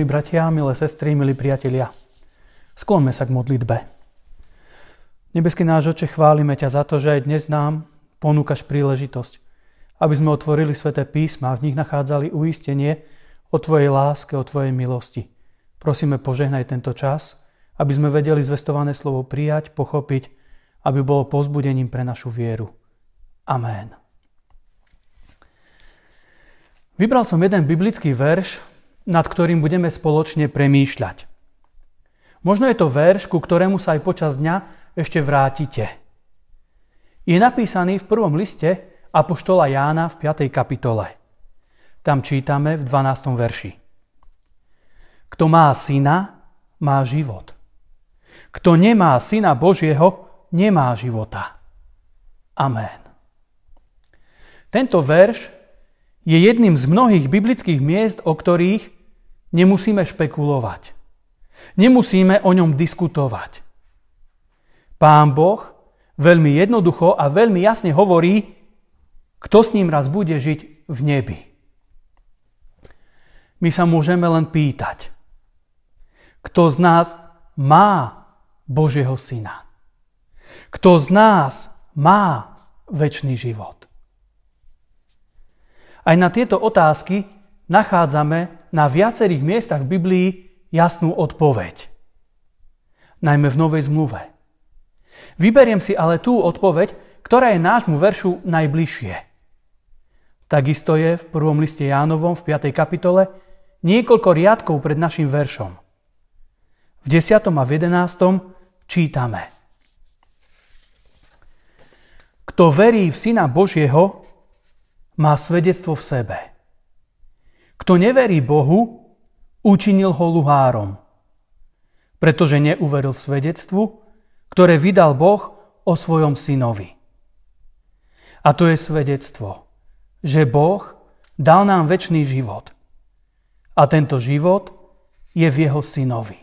Milí bratia, milé sestry, milí priatelia, skloňme sa k modlitbe. Nebeský náš oče, chválime ťa za to, že aj dnes nám ponúkaš príležitosť, aby sme otvorili sväté písma a v nich nachádzali uistenie o Tvojej láske, o Tvojej milosti. Prosíme, požehnaj tento čas, aby sme vedeli zvestované slovo prijať, pochopiť, aby bolo pozbudením pre našu vieru. Amen. Vybral som jeden biblický verš, nad ktorým budeme spoločne premýšľať. Možno je to verš, ku ktorému sa aj počas dňa ešte vrátite. Je napísaný v prvom liste Apoštola Jána v 5. kapitole. Tam čítame v 12. verši. Kto má syna, má život. Kto nemá syna Božieho, nemá života. Amen. Tento verš je jedným z mnohých biblických miest, o ktorých nemusíme špekulovať. Nemusíme o ňom diskutovať. Pán Boh veľmi jednoducho a veľmi jasne hovorí, kto s ním raz bude žiť v nebi. My sa môžeme len pýtať, kto z nás má Božieho syna? Kto z nás má väčší život? Aj na tieto otázky nachádzame na viacerých miestach v Biblii jasnú odpoveď. Najmä v Novej zmluve. Vyberiem si ale tú odpoveď, ktorá je nášmu veršu najbližšie. Takisto je v prvom liste Jánovom v 5. kapitole niekoľko riadkov pred našim veršom. V 10. a v 11. čítame. Kto verí v Syna Božieho, má svedectvo v sebe. Kto neverí Bohu, učinil ho luhárom, pretože neuveril svedectvu, ktoré vydal Boh o svojom synovi. A to je svedectvo, že Boh dal nám väčší život. A tento život je v jeho synovi.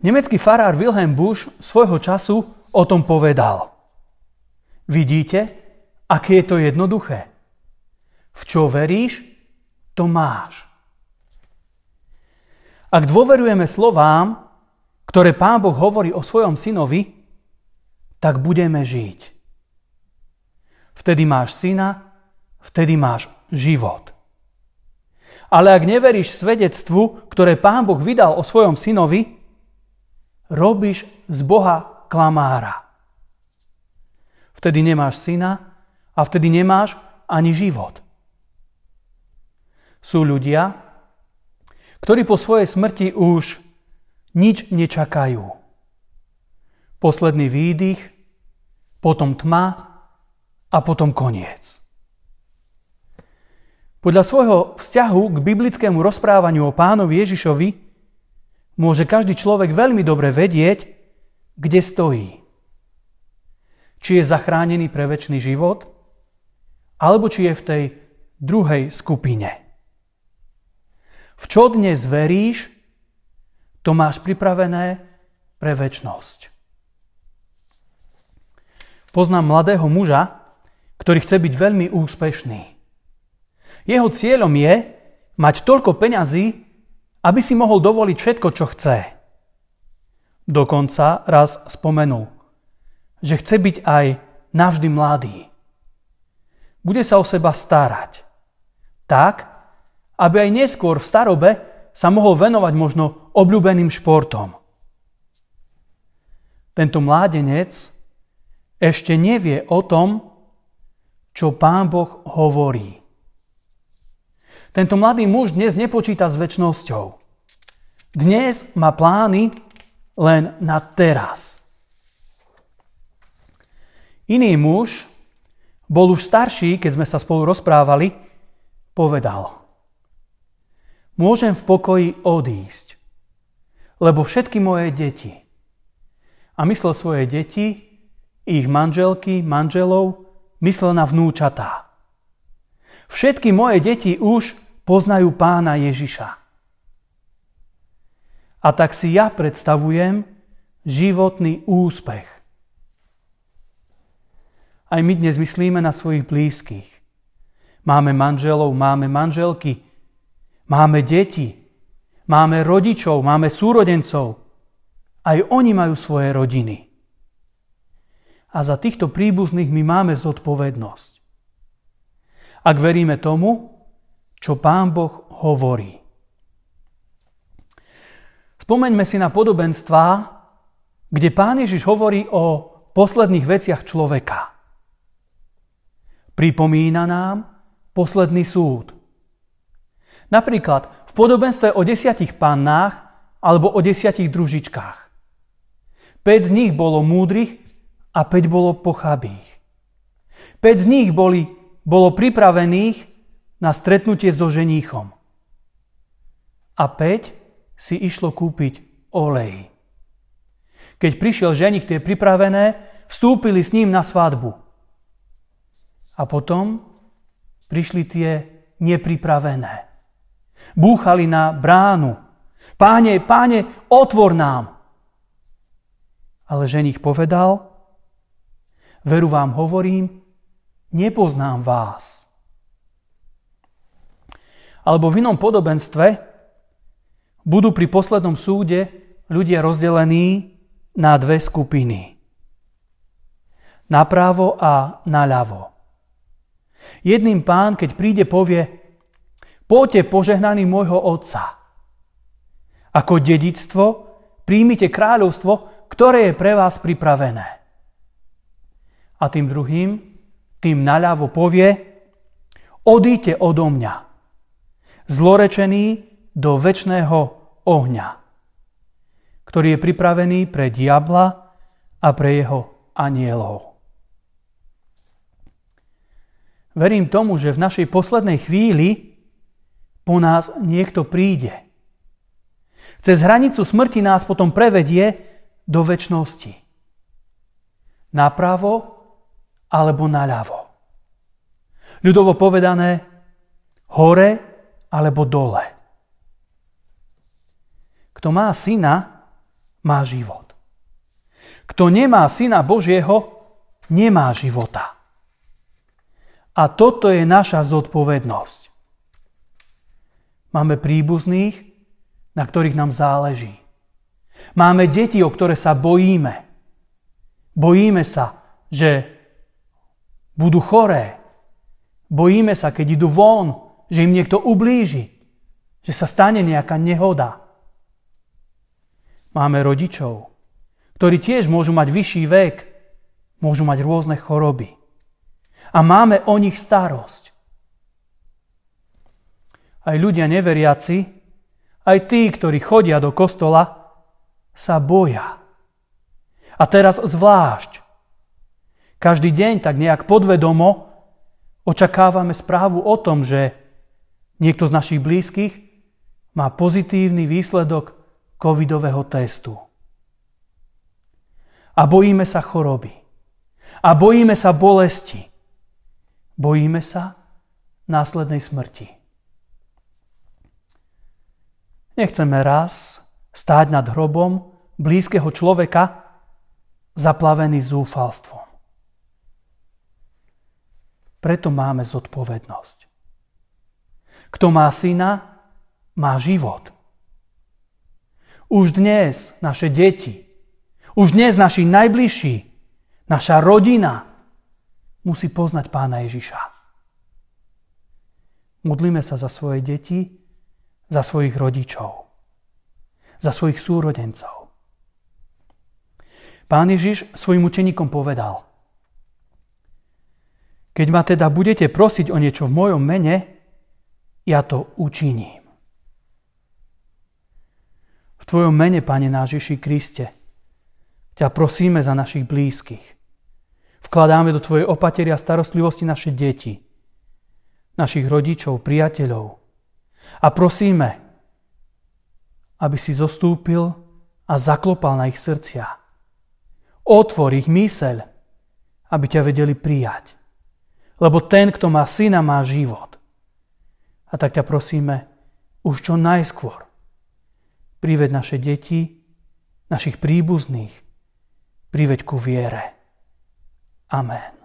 Nemecký farár Wilhelm Busch svojho času o tom povedal. Vidíte, Aké je to jednoduché? V čo veríš, to máš. Ak dôverujeme slovám, ktoré Pán Boh hovorí o svojom synovi, tak budeme žiť. Vtedy máš syna, vtedy máš život. Ale ak neveríš svedectvu, ktoré Pán Boh vydal o svojom synovi, robíš z Boha klamára. Vtedy nemáš syna, a vtedy nemáš ani život. Sú ľudia, ktorí po svojej smrti už nič nečakajú. Posledný výdych, potom tma a potom koniec. Podľa svojho vzťahu k biblickému rozprávaniu o pánovi Ježišovi môže každý človek veľmi dobre vedieť, kde stojí. Či je zachránený pre väčší život, alebo či je v tej druhej skupine. V čo dnes veríš, to máš pripravené pre väčnosť. Poznám mladého muža, ktorý chce byť veľmi úspešný. Jeho cieľom je mať toľko peňazí, aby si mohol dovoliť všetko, čo chce. Dokonca raz spomenul, že chce byť aj navždy mladý. Bude sa o seba starať. Tak, aby aj neskôr v starobe sa mohol venovať možno obľúbeným športom. Tento mládenec ešte nevie o tom, čo Pán Boh hovorí. Tento mladý muž dnes nepočíta s väčšnosťou. Dnes má plány len na teraz. Iný muž bol už starší, keď sme sa spolu rozprávali, povedal Môžem v pokoji odísť, lebo všetky moje deti a myslel svoje deti, ich manželky, manželov, myslel na vnúčatá. Všetky moje deti už poznajú pána Ježiša. A tak si ja predstavujem životný úspech aj my dnes myslíme na svojich blízkych. Máme manželov, máme manželky, Máme deti, máme rodičov, máme súrodencov. Aj oni majú svoje rodiny. A za týchto príbuzných my máme zodpovednosť. Ak veríme tomu, čo Pán Boh hovorí. Spomeňme si na podobenstvá, kde Pán Ježiš hovorí o posledných veciach človeka. Pripomína nám posledný súd. Napríklad v podobenstve o desiatich pannách alebo o desiatich družičkách. Päť z nich bolo múdrych a päť bolo pochabých. Päť z nich boli, bolo pripravených na stretnutie so ženíchom. A päť si išlo kúpiť olej. Keď prišiel ženich, tie pripravené, vstúpili s ním na svadbu. A potom prišli tie nepripravené. Búchali na bránu. Páne, páne, otvor nám. Ale ženich povedal, veru vám hovorím, nepoznám vás. Alebo v inom podobenstve budú pri poslednom súde ľudia rozdelení na dve skupiny. Napravo a naľavo. Jedným pán, keď príde, povie, poďte požehnaný môjho otca. Ako dedictvo príjmite kráľovstvo, ktoré je pre vás pripravené. A tým druhým, tým naľavo povie, odíte odo mňa, zlorečený do väčšného ohňa, ktorý je pripravený pre diabla a pre jeho anielov. Verím tomu, že v našej poslednej chvíli po nás niekto príde. Cez hranicu smrti nás potom prevedie do väčšnosti. Napravo alebo naľavo. Ľudovo povedané, hore alebo dole. Kto má syna, má život. Kto nemá syna Božieho, nemá života. A toto je naša zodpovednosť. Máme príbuzných, na ktorých nám záleží. Máme deti, o ktoré sa bojíme. Bojíme sa, že budú choré. Bojíme sa, keď idú von, že im niekto ublíži, že sa stane nejaká nehoda. Máme rodičov, ktorí tiež môžu mať vyšší vek, môžu mať rôzne choroby. A máme o nich starosť. Aj ľudia neveriaci, aj tí, ktorí chodia do kostola, sa boja. A teraz zvlášť. Každý deň tak nejak podvedomo očakávame správu o tom, že niekto z našich blízkych má pozitívny výsledok covidového testu. A bojíme sa choroby. A bojíme sa bolesti. Bojíme sa následnej smrti. Nechceme raz stáť nad hrobom blízkeho človeka zaplavený zúfalstvom. Preto máme zodpovednosť. Kto má syna, má život. Už dnes naše deti, už dnes naši najbližší, naša rodina musí poznať pána Ježiša. Modlíme sa za svoje deti, za svojich rodičov, za svojich súrodencov. Pán Ježiš svojim učeníkom povedal, keď ma teda budete prosiť o niečo v mojom mene, ja to učiním. Tvojom mene, Pane náš Kriste, ťa prosíme za našich blízkych. Vkladáme do Tvojej opatery a starostlivosti naše deti, našich rodičov, priateľov. A prosíme, aby si zostúpil a zaklopal na ich srdcia. Otvor ich myseľ, aby ťa vedeli prijať. Lebo ten, kto má syna, má život. A tak ťa prosíme už čo najskôr Priveď naše deti, našich príbuzných, priveď ku viere. Amen.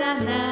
sana.